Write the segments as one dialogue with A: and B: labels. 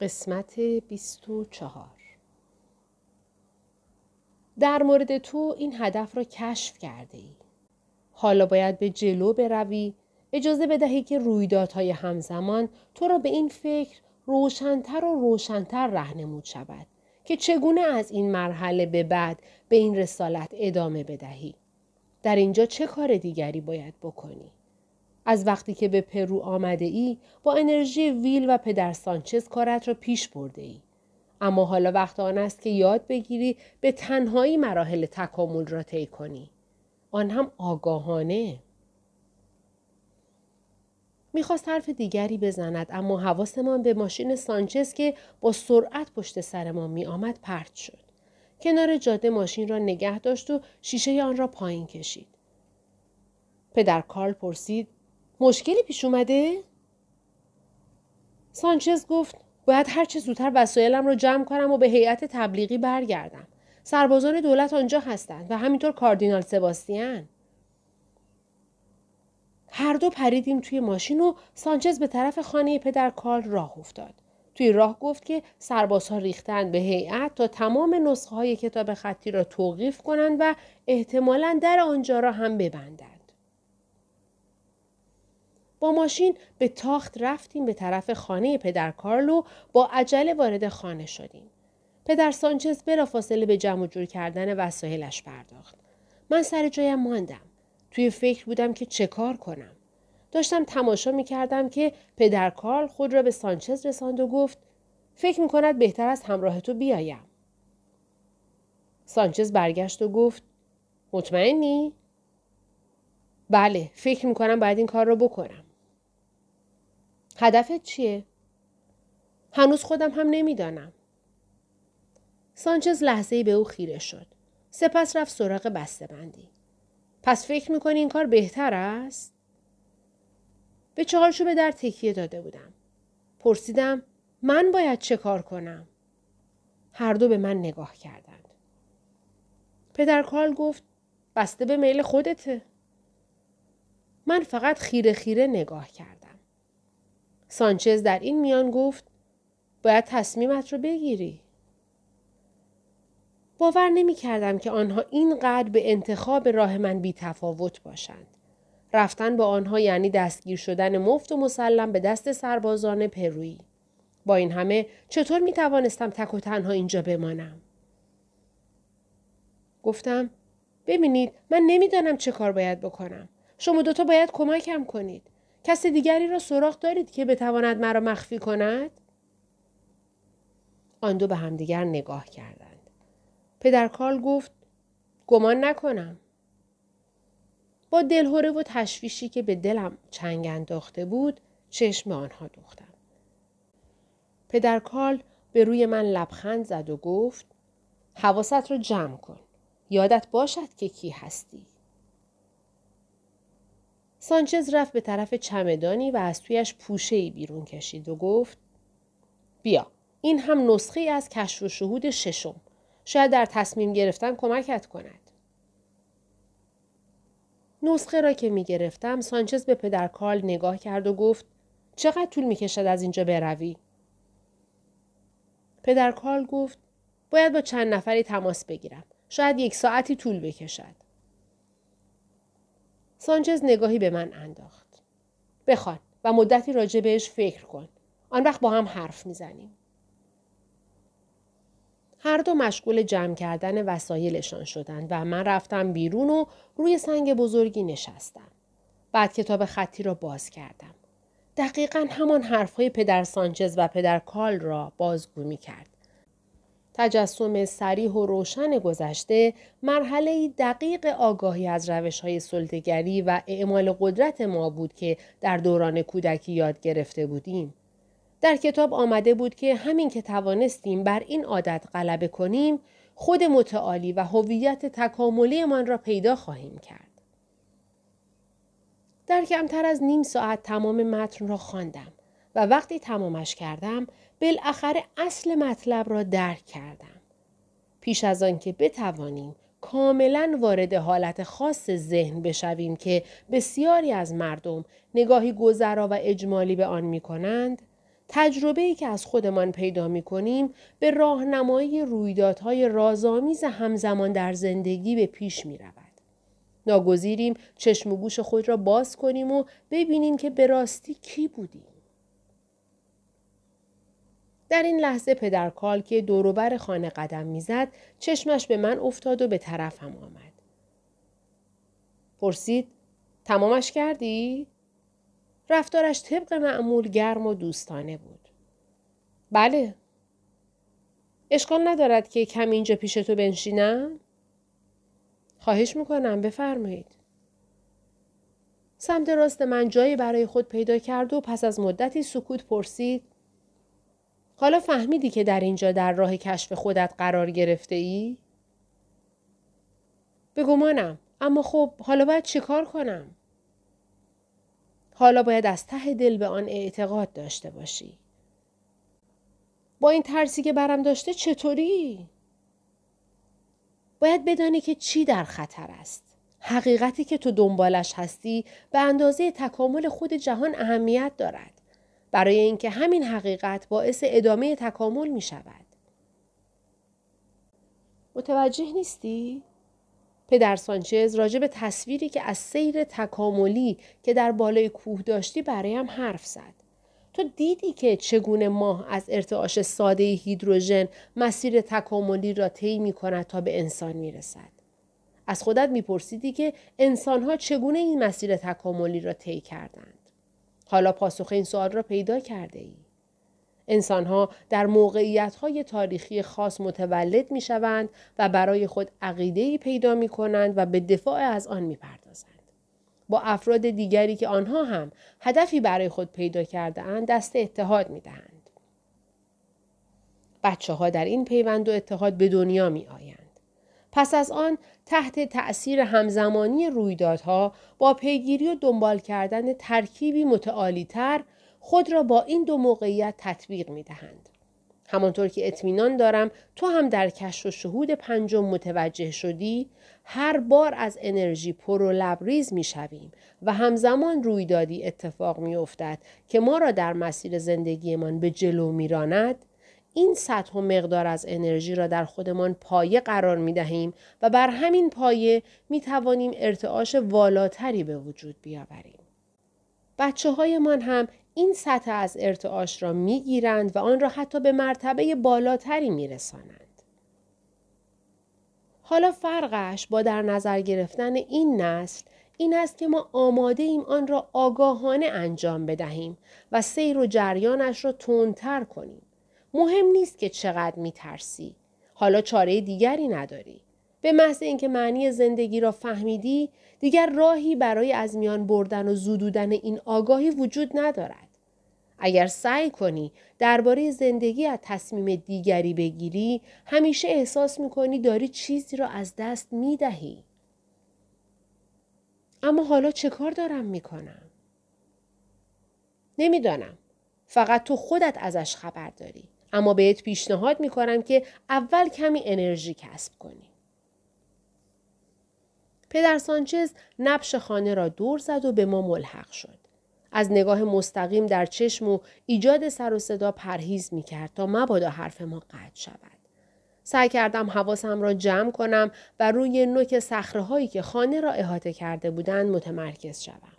A: قسمت 24 در مورد تو این هدف را کشف کرده ای. حالا باید به جلو بروی اجازه بدهی که رویدادهای همزمان تو را به این فکر روشنتر و روشنتر رهنمود شود که چگونه از این مرحله به بعد به این رسالت ادامه بدهی. در اینجا چه کار دیگری باید بکنی؟ از وقتی که به پرو آمده ای با انرژی ویل و پدر سانچز کارت را پیش برده ای. اما حالا وقت آن است که یاد بگیری به تنهایی مراحل تکامل را طی کنی. آن هم آگاهانه. می‌خواست حرف دیگری بزند اما حواسمان به ماشین سانچز که با سرعت پشت سرمان میآمد پرت شد. کنار جاده ماشین را نگه داشت و شیشه آن را پایین کشید. پدر کارل پرسید مشکلی پیش اومده؟ سانچز گفت باید هر چه زودتر وسایلم را جمع کنم و به هیئت تبلیغی برگردم. سربازان دولت آنجا هستند و همینطور کاردینال سباستیان. هر دو پریدیم توی ماشین و سانچز به طرف خانه پدر کارل راه افتاد. توی راه گفت که سربازها ریختند به هیئت تا تمام نسخه های کتاب خطی را توقیف کنند و احتمالا در آنجا را هم ببندند. با ماشین به تاخت رفتیم به طرف خانه پدر کارلو با عجله وارد خانه شدیم. پدر سانچز فاصله به جمع جور کردن وسایلش پرداخت. من سر جایم ماندم. توی فکر بودم که چه کار کنم. داشتم تماشا می کردم که پدر کارل خود را به سانچز رساند و گفت فکر می کند بهتر از همراه تو بیایم. سانچز برگشت و گفت مطمئنی؟ بله فکر می کنم باید این کار را بکنم. هدفت چیه؟ هنوز خودم هم نمی‌دانم. سانچز لحظه ای به او خیره شد. سپس رفت سراغ بسته بندی. پس فکر می‌کنی این کار بهتر است؟ به چهارچوب در تکیه داده بودم. پرسیدم من باید چه کار کنم؟ هر دو به من نگاه کردند. پدر کارل گفت بسته به میل خودته. من فقط خیره خیره نگاه کردم. سانچز در این میان گفت باید تصمیمت رو بگیری. باور نمی کردم که آنها اینقدر به انتخاب راه من بی تفاوت باشند. رفتن با آنها یعنی دستگیر شدن مفت و مسلم به دست سربازان پرویی. با این همه چطور می توانستم تک و تنها اینجا بمانم؟ گفتم ببینید من نمی‌دانم چه کار باید بکنم. شما دوتا باید کمکم کنید. کس دیگری را سراغ دارید که بتواند مرا مخفی کند؟ آن دو به همدیگر نگاه کردند. پدر کارل گفت گمان نکنم. با دلهوره و تشویشی که به دلم چنگ انداخته بود چشم آنها دوختم. پدر کارل به روی من لبخند زد و گفت حواست رو جمع کن. یادت باشد که کی هستی. سانچز رفت به طرف چمدانی و از تویش پوشه ای بیرون کشید و گفت بیا این هم نسخه از کشف و شهود ششم شاید در تصمیم گرفتن کمکت کند نسخه را که می گرفتم سانچز به پدر کارل نگاه کرد و گفت چقدر طول می کشد از اینجا بروی؟ پدر کارل گفت باید با چند نفری تماس بگیرم. شاید یک ساعتی طول بکشد. سانچز نگاهی به من انداخت. بخوان و مدتی راجع بهش فکر کن. آن وقت با هم حرف می‌زنیم. هر دو مشغول جمع کردن وسایلشان شدند و من رفتم بیرون و روی سنگ بزرگی نشستم. بعد کتاب خطی را باز کردم. دقیقا همان حرفهای پدر سانچز و پدر کال را بازگو می کرد. تجسم سریح و روشن گذشته مرحله دقیق آگاهی از روش های سلطگری و اعمال قدرت ما بود که در دوران کودکی یاد گرفته بودیم. در کتاب آمده بود که همین که توانستیم بر این عادت غلبه کنیم خود متعالی و هویت تکاملیمان را پیدا خواهیم کرد. در کمتر از نیم ساعت تمام متن را خواندم و وقتی تمامش کردم بالاخره اصل مطلب را درک کردم. پیش از آنکه بتوانیم کاملا وارد حالت خاص ذهن بشویم که بسیاری از مردم نگاهی گذرا و اجمالی به آن می کنند، تجربه ای که از خودمان پیدا می کنیم به راهنمایی رویدادهای رازآمیز همزمان در زندگی به پیش می رود. ناگزیریم چشم و گوش خود را باز کنیم و ببینیم که به راستی کی بودیم. در این لحظه پدر کال که دوروبر خانه قدم می‌زد چشمش به من افتاد و به طرفم آمد. پرسید تمامش کردی؟ رفتارش طبق معمول گرم و دوستانه بود. بله. اشکال ندارد که کم اینجا پیش تو بنشینم؟ خواهش می‌کنم بفرمایید. سمت راست من جایی برای خود پیدا کرد و پس از مدتی سکوت پرسید حالا فهمیدی که در اینجا در راه کشف خودت قرار گرفته ای؟ به گمانم اما خب حالا باید چیکار کنم؟ حالا باید از ته دل به آن اعتقاد داشته باشی. با این ترسی که برم داشته چطوری؟ باید بدانی که چی در خطر است. حقیقتی که تو دنبالش هستی به اندازه تکامل خود جهان اهمیت دارد. برای اینکه همین حقیقت باعث ادامه تکامل می شود. متوجه نیستی؟ پدر سانچز راجع به تصویری که از سیر تکاملی که در بالای کوه داشتی برایم حرف زد. تو دیدی که چگونه ماه از ارتعاش ساده هیدروژن مسیر تکاملی را طی می کند تا به انسان می رسد. از خودت میپرسیدی که انسانها چگونه این مسیر تکاملی را طی کردند. حالا پاسخ این سوال را پیدا کرده ای. انسانها در موقعیت های تاریخی خاص متولد می شوند و برای خود عقیده پیدا می کنند و به دفاع از آن می پردازند. با افراد دیگری که آنها هم هدفی برای خود پیدا کرده اند دست اتحاد می دهند. بچه ها در این پیوند و اتحاد به دنیا می آیند. پس از آن تحت تأثیر همزمانی رویدادها با پیگیری و دنبال کردن ترکیبی متعالیتر خود را با این دو موقعیت تطبیق می دهند. همانطور که اطمینان دارم تو هم در کشف و شهود پنجم متوجه شدی هر بار از انرژی پر و لبریز می شویم و همزمان رویدادی اتفاق می افتد که ما را در مسیر زندگیمان به جلو می راند این سطح و مقدار از انرژی را در خودمان پایه قرار می دهیم و بر همین پایه می توانیم ارتعاش والاتری به وجود بیاوریم. بچه های من هم این سطح از ارتعاش را می گیرند و آن را حتی به مرتبه بالاتری می رسانند. حالا فرقش با در نظر گرفتن این نسل این است که ما آماده ایم آن را آگاهانه انجام بدهیم و سیر و جریانش را تندتر کنیم. مهم نیست که چقدر میترسی. حالا چاره دیگری نداری. به محض اینکه معنی زندگی را فهمیدی دیگر راهی برای از میان بردن و زودودن این آگاهی وجود ندارد. اگر سعی کنی درباره زندگی از تصمیم دیگری بگیری همیشه احساس می‌کنی داری چیزی را از دست می‌دهی. اما حالا چه کار دارم می‌کنم؟ نمی‌دانم. فقط تو خودت ازش خبر داری. اما بهت پیشنهاد می‌کنم که اول کمی انرژی کسب کنی. پدر سانچز نبش خانه را دور زد و به ما ملحق شد. از نگاه مستقیم در چشم و ایجاد سر و صدا پرهیز می کرد تا مبادا حرف ما قطع شود. سعی کردم حواسم را جمع کنم و روی نوک سخره هایی که خانه را احاطه کرده بودند متمرکز شوم.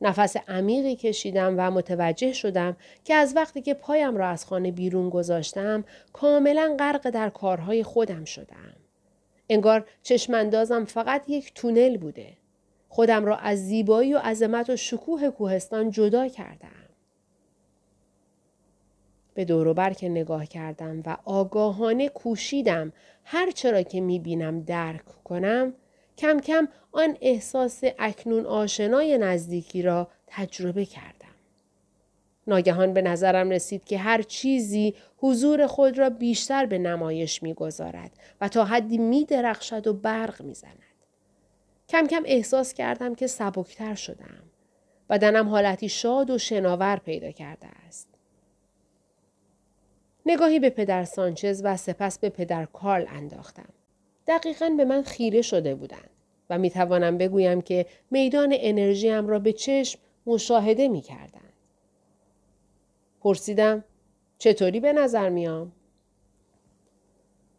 A: نفس عمیقی کشیدم و متوجه شدم که از وقتی که پایم را از خانه بیرون گذاشتم کاملا غرق در کارهای خودم شدم. انگار چشماندازم فقط یک تونل بوده. خودم را از زیبایی و عظمت و شکوه کوهستان جدا کردم. به دوروبر که نگاه کردم و آگاهانه کوشیدم هر چرا که می‌بینم درک کنم کم کم آن احساس اکنون آشنای نزدیکی را تجربه کردم. ناگهان به نظرم رسید که هر چیزی حضور خود را بیشتر به نمایش می‌گذارد و تا حدی می درخشد و برق می‌زند. کم کم احساس کردم که سبکتر شدم. بدنم حالتی شاد و شناور پیدا کرده است. نگاهی به پدر سانچز و سپس به پدر کارل انداختم. دقیقا به من خیره شده بودند و می توانم بگویم که میدان انرژیم را به چشم مشاهده می کردند. پرسیدم چطوری به نظر میام؟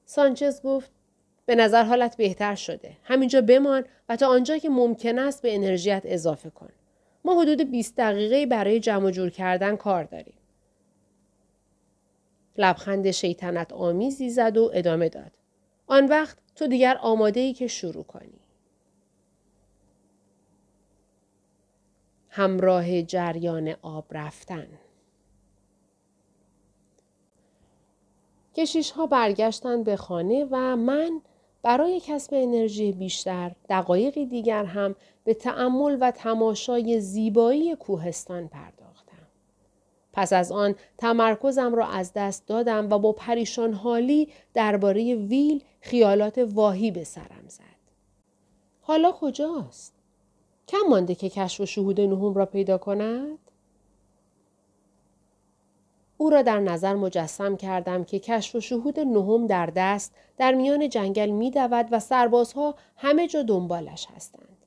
A: سانچز گفت به نظر حالت بهتر شده. همینجا بمان و تا آنجا که ممکن است به انرژیت اضافه کن. ما حدود 20 دقیقه برای جمع جور کردن کار داریم. لبخند شیطنت آمیزی زد و ادامه داد. آن وقت تو دیگر آماده ای که شروع کنی. همراه جریان آب رفتن کشیش ها برگشتند به خانه و من برای کسب انرژی بیشتر دقایقی دیگر هم به تأمل و تماشای زیبایی کوهستان پرداختم. پس از آن تمرکزم را از دست دادم و با پریشان حالی درباره ویل خیالات واهی به سرم زد. حالا کجاست؟ کم مانده که کشف و شهود نهم را پیدا کند؟ او را در نظر مجسم کردم که کشف و شهود نهم در دست در میان جنگل می و سربازها همه جا دنبالش هستند.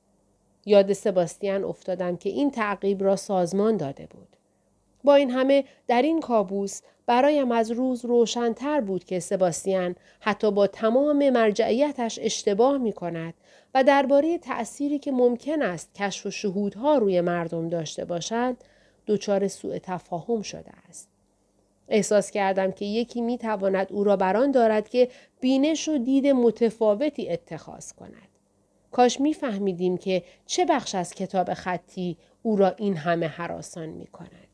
A: یاد سباستیان افتادم که این تعقیب را سازمان داده بود. با این همه در این کابوس برایم از روز روشنتر بود که سباستیان حتی با تمام مرجعیتش اشتباه می کند و درباره تأثیری که ممکن است کشف و شهودها روی مردم داشته باشد دچار سوء تفاهم شده است. احساس کردم که یکی می تواند او را بران دارد که بینش و دید متفاوتی اتخاذ کند. کاش می فهمیدیم که چه بخش از کتاب خطی او را این همه حراسان می کند.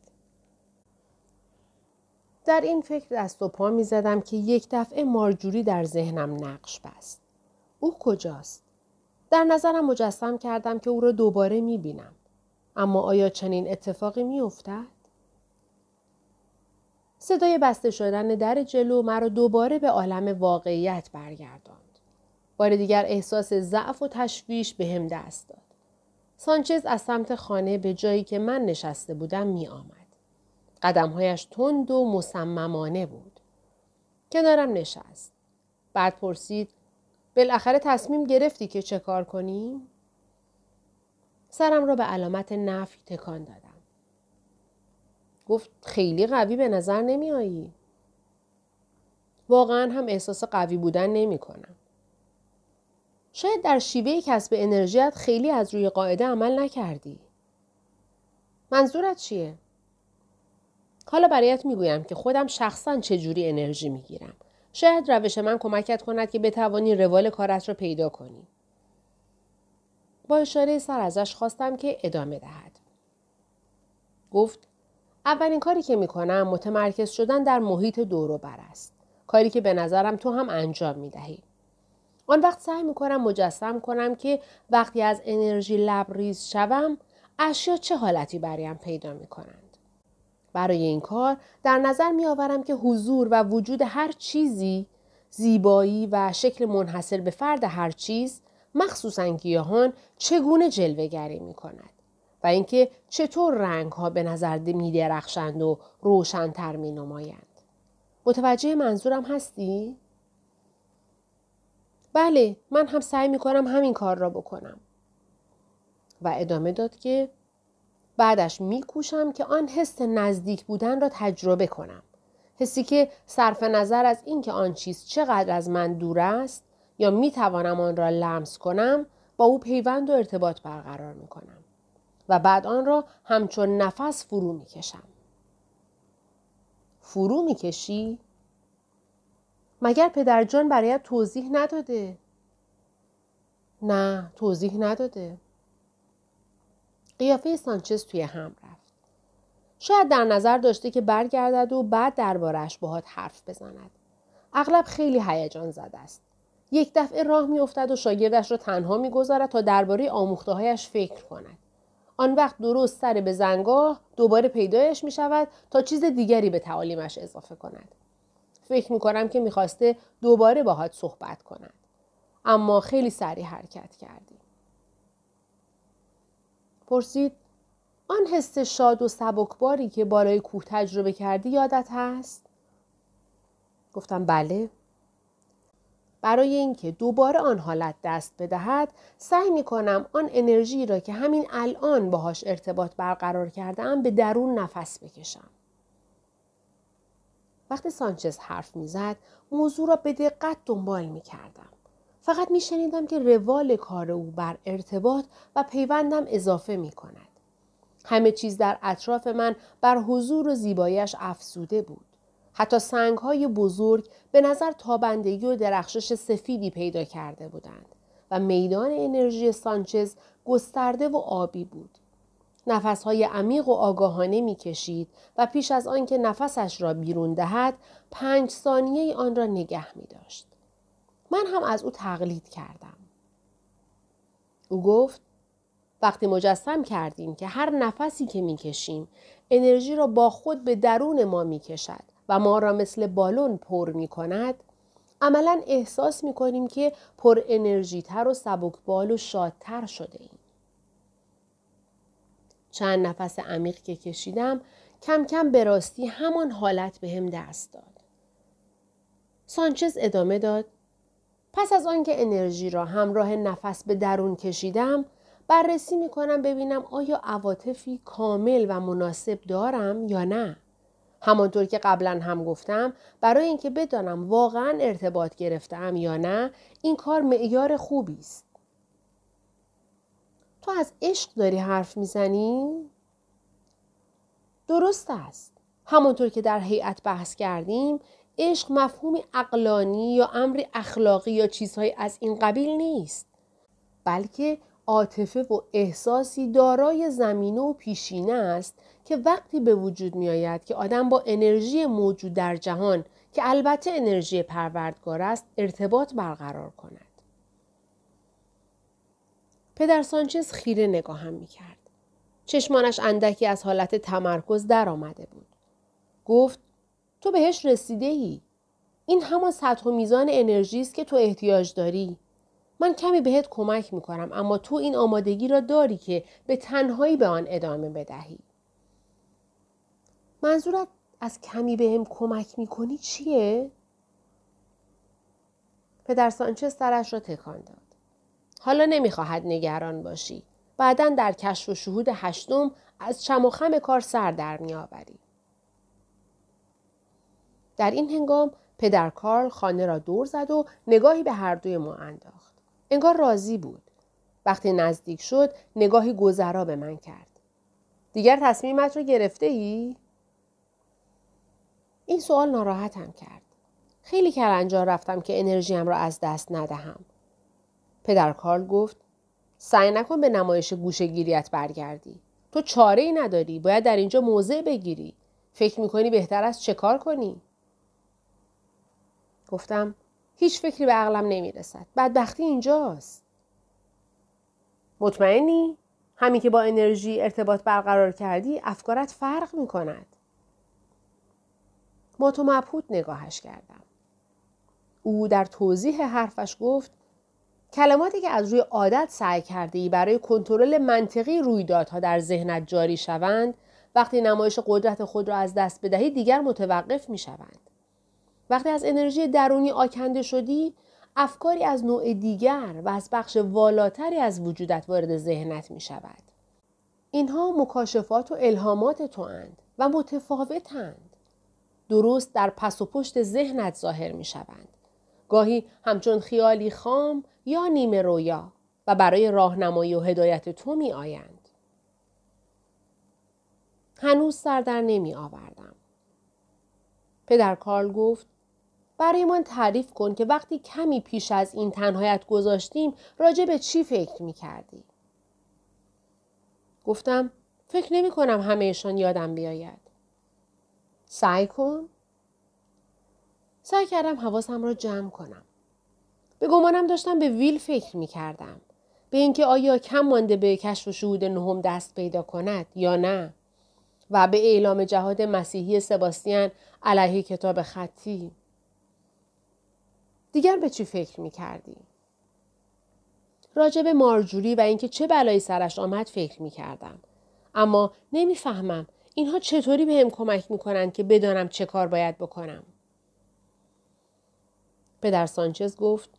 A: در این فکر دست و پا می زدم که یک دفعه مارجوری در ذهنم نقش بست. او کجاست؟ در نظرم مجسم کردم که او را دوباره می بینم. اما آیا چنین اتفاقی می افتد؟ صدای بسته شدن در جلو مرا دوباره به عالم واقعیت برگرداند. بار دیگر احساس ضعف و تشویش به هم دست داد. سانچز از سمت خانه به جایی که من نشسته بودم می آمد. قدمهایش تند و مصممانه بود. کنارم نشست. بعد پرسید بالاخره تصمیم گرفتی که چه کار کنیم؟ سرم را به علامت نفی تکان دادم. گفت خیلی قوی به نظر نمی آیی. واقعا هم احساس قوی بودن نمی کنم. شاید در شیوه کسب انرژیت خیلی از روی قاعده عمل نکردی. منظورت چیه؟ حالا برایت می‌گویم که خودم شخصا چجوری انرژی می‌گیرم. شاید روش من کمکت کند که بتوانی روال کارت را پیدا کنی. با اشاره سر ازش خواستم که ادامه دهد. گفت اولین کاری که می‌کنم متمرکز شدن در محیط دور بر است. کاری که به نظرم تو هم انجام می‌دهی. آن وقت سعی می‌کنم مجسم کنم که وقتی از انرژی لبریز شوم اشیا چه حالتی برایم پیدا می‌کنند. برای این کار در نظر میآورم که حضور و وجود هر چیزی زیبایی و شکل منحصر به فرد هر چیز مخصوصا گیاهان چگونه جلوهگری می کند. و اینکه چطور رنگ ها به نظر می درخشند و روشنتر می نمایند. متوجه منظورم هستی؟ بله من هم سعی می کنم همین کار را بکنم. و ادامه داد که بعدش می کوشم که آن حس نزدیک بودن را تجربه کنم. حسی که صرف نظر از اینکه آن چیز چقدر از من دور است یا می توانم آن را لمس کنم با او پیوند و ارتباط برقرار می کنم. و بعد آن را همچون نفس فرو می کشم. فرو می کشی؟ مگر پدرجان برایت توضیح نداده؟ نه توضیح نداده. قیافه سانچز توی هم رفت. شاید در نظر داشته که برگردد و بعد دربارهش باهات حرف بزند. اغلب خیلی هیجان زده است. یک دفعه راه میافتد و شاگردش را تنها می‌گذارد تا درباره آموختههایش فکر کند. آن وقت درست سر به زنگاه دوباره پیدایش می شود تا چیز دیگری به تعالیمش اضافه کند. فکر می کنم که می‌خواسته دوباره باهات صحبت کند. اما خیلی سریع حرکت کردی. پرسید آن حس شاد و سبکباری که بالای کوه تجربه کردی یادت هست؟ گفتم بله. برای اینکه دوباره آن حالت دست بدهد سعی می کنم آن انرژی را که همین الان باهاش ارتباط برقرار کردم به درون نفس بکشم. وقتی سانچز حرف می‌زد موضوع را به دقت دنبال می کردم. فقط می شنیدم که روال کار او بر ارتباط و پیوندم اضافه می کند. همه چیز در اطراف من بر حضور و زیبایش افسوده بود. حتی سنگ های بزرگ به نظر تابندگی و درخشش سفیدی پیدا کرده بودند و میدان انرژی سانچز گسترده و آبی بود. نفسهای عمیق و آگاهانه می کشید و پیش از آنکه نفسش را بیرون دهد پنج ثانیه آن را نگه می داشت. من هم از او تقلید کردم. او گفت وقتی مجسم کردیم که هر نفسی که می کشیم انرژی را با خود به درون ما می کشد و ما را مثل بالون پر می کند عملا احساس می کنیم که پر انرژی تر و سبکبال و شادتر شده ایم. چند نفس عمیق که کشیدم کم کم به راستی همان حالت به دست داد. سانچز ادامه داد پس از آنکه انرژی را همراه نفس به درون کشیدم بررسی می کنم ببینم آیا عواطفی کامل و مناسب دارم یا نه. همانطور که قبلا هم گفتم برای اینکه بدانم واقعا ارتباط گرفتم یا نه این کار معیار خوبی است. تو از عشق داری حرف می‌زنی؟ درست است. همانطور که در هیئت بحث کردیم عشق مفهومی اقلانی یا امری اخلاقی یا چیزهایی از این قبیل نیست بلکه عاطفه و احساسی دارای زمینه و پیشینه است که وقتی به وجود می آید که آدم با انرژی موجود در جهان که البته انرژی پروردگار است ارتباط برقرار کند. پدر سانچز خیره نگاهم می کرد. چشمانش اندکی از حالت تمرکز در آمده بود. گفت تو بهش رسیده ای. این همان سطح و میزان انرژی است که تو احتیاج داری. من کمی بهت کمک می‌کنم اما تو این آمادگی را داری که به تنهایی به آن ادامه بدهی. منظورت از کمی به هم کمک می‌کنی چیه؟ پدر سانچز سرش را تکان داد. حالا نمی‌خواهد نگران باشی. بعدا در کشف و شهود هشتم از چم و خم کار سر در میآوری. در این هنگام پدر کارل خانه را دور زد و نگاهی به هر دوی ما انداخت. انگار راضی بود. وقتی نزدیک شد نگاهی گذرا به من کرد. دیگر تصمیمت را گرفته ای؟ این سوال ناراحتم کرد. خیلی کلنجار رفتم که انرژیم را از دست ندهم. پدر کارل گفت سعی نکن به نمایش گوشه گیریت برگردی. تو چاره ای نداری. باید در اینجا موضع بگیری. فکر می‌کنی بهتر است چه کار کنی؟ گفتم هیچ فکری به عقلم نمی‌رسد. بدبختی اینجاست. مطمئنی؟ همین که با انرژی ارتباط برقرار کردی افکارت فرق می کند. ما تو مبهوت نگاهش کردم. او در توضیح حرفش گفت کلماتی که از روی عادت سعی کرده ای برای کنترل منطقی رویدادها در ذهنت جاری شوند وقتی نمایش قدرت خود را از دست بدهی دیگر متوقف می شوند. وقتی از انرژی درونی آکنده شدی افکاری از نوع دیگر و از بخش والاتری از وجودت وارد ذهنت می شود. اینها مکاشفات و الهامات تو اند و متفاوتند. درست در پس و پشت ذهنت ظاهر می شوند. گاهی همچون خیالی خام یا نیمه رویا و برای راهنمایی و هدایت تو می آیند. هنوز سر در نمی آوردم. پدر کارل گفت برایمان تعریف کن که وقتی کمی پیش از این تنهایت گذاشتیم راجع به چی فکر می کردی؟ گفتم فکر نمی کنم همهشان یادم بیاید. سعی کن. سعی کردم حواسم را جمع کنم. به گمانم داشتم به ویل فکر می کردم. به اینکه آیا کم مانده به کشف و شهود نهم دست پیدا کند یا نه و به اعلام جهاد مسیحی سباستیان علیه کتاب خطی دیگر به چی فکر می کردی؟ راجب مارجوری و اینکه چه بلایی سرش آمد فکر می کردم. اما نمی‌فهمم اینها چطوری به هم کمک می کنند که بدانم چه کار باید بکنم. پدر سانچز گفت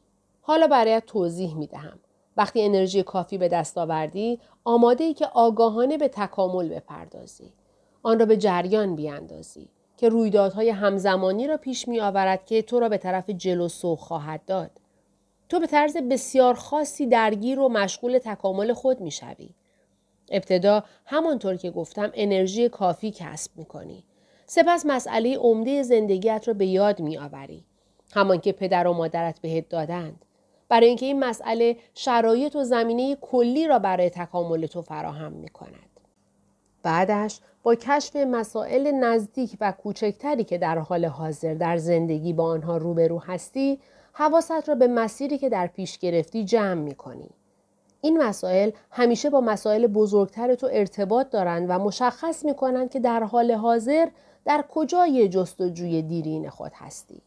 A: حالا برایت توضیح می دهم. وقتی انرژی کافی به دست آوردی آماده ای که آگاهانه به تکامل بپردازی. آن را به جریان بیاندازی که رویدادهای همزمانی را پیش می آورد که تو را به طرف جلو سوق خواهد داد. تو به طرز بسیار خاصی درگیر و مشغول تکامل خود می شوی. ابتدا همانطور که گفتم انرژی کافی کسب می کنی. سپس مسئله عمده زندگیت را به یاد می آوری. همان که پدر و مادرت بهت دادند. برای اینکه این مسئله شرایط و زمینه کلی را برای تکامل تو فراهم می کند. بعدش با کشف مسائل نزدیک و کوچکتری که در حال حاضر در زندگی با آنها روبرو هستی حواست را به مسیری که در پیش گرفتی جمع می کنی. این مسائل همیشه با مسائل بزرگتر تو ارتباط دارند و مشخص می کنند که در حال حاضر در کجای جستجوی دیرین خود هستی.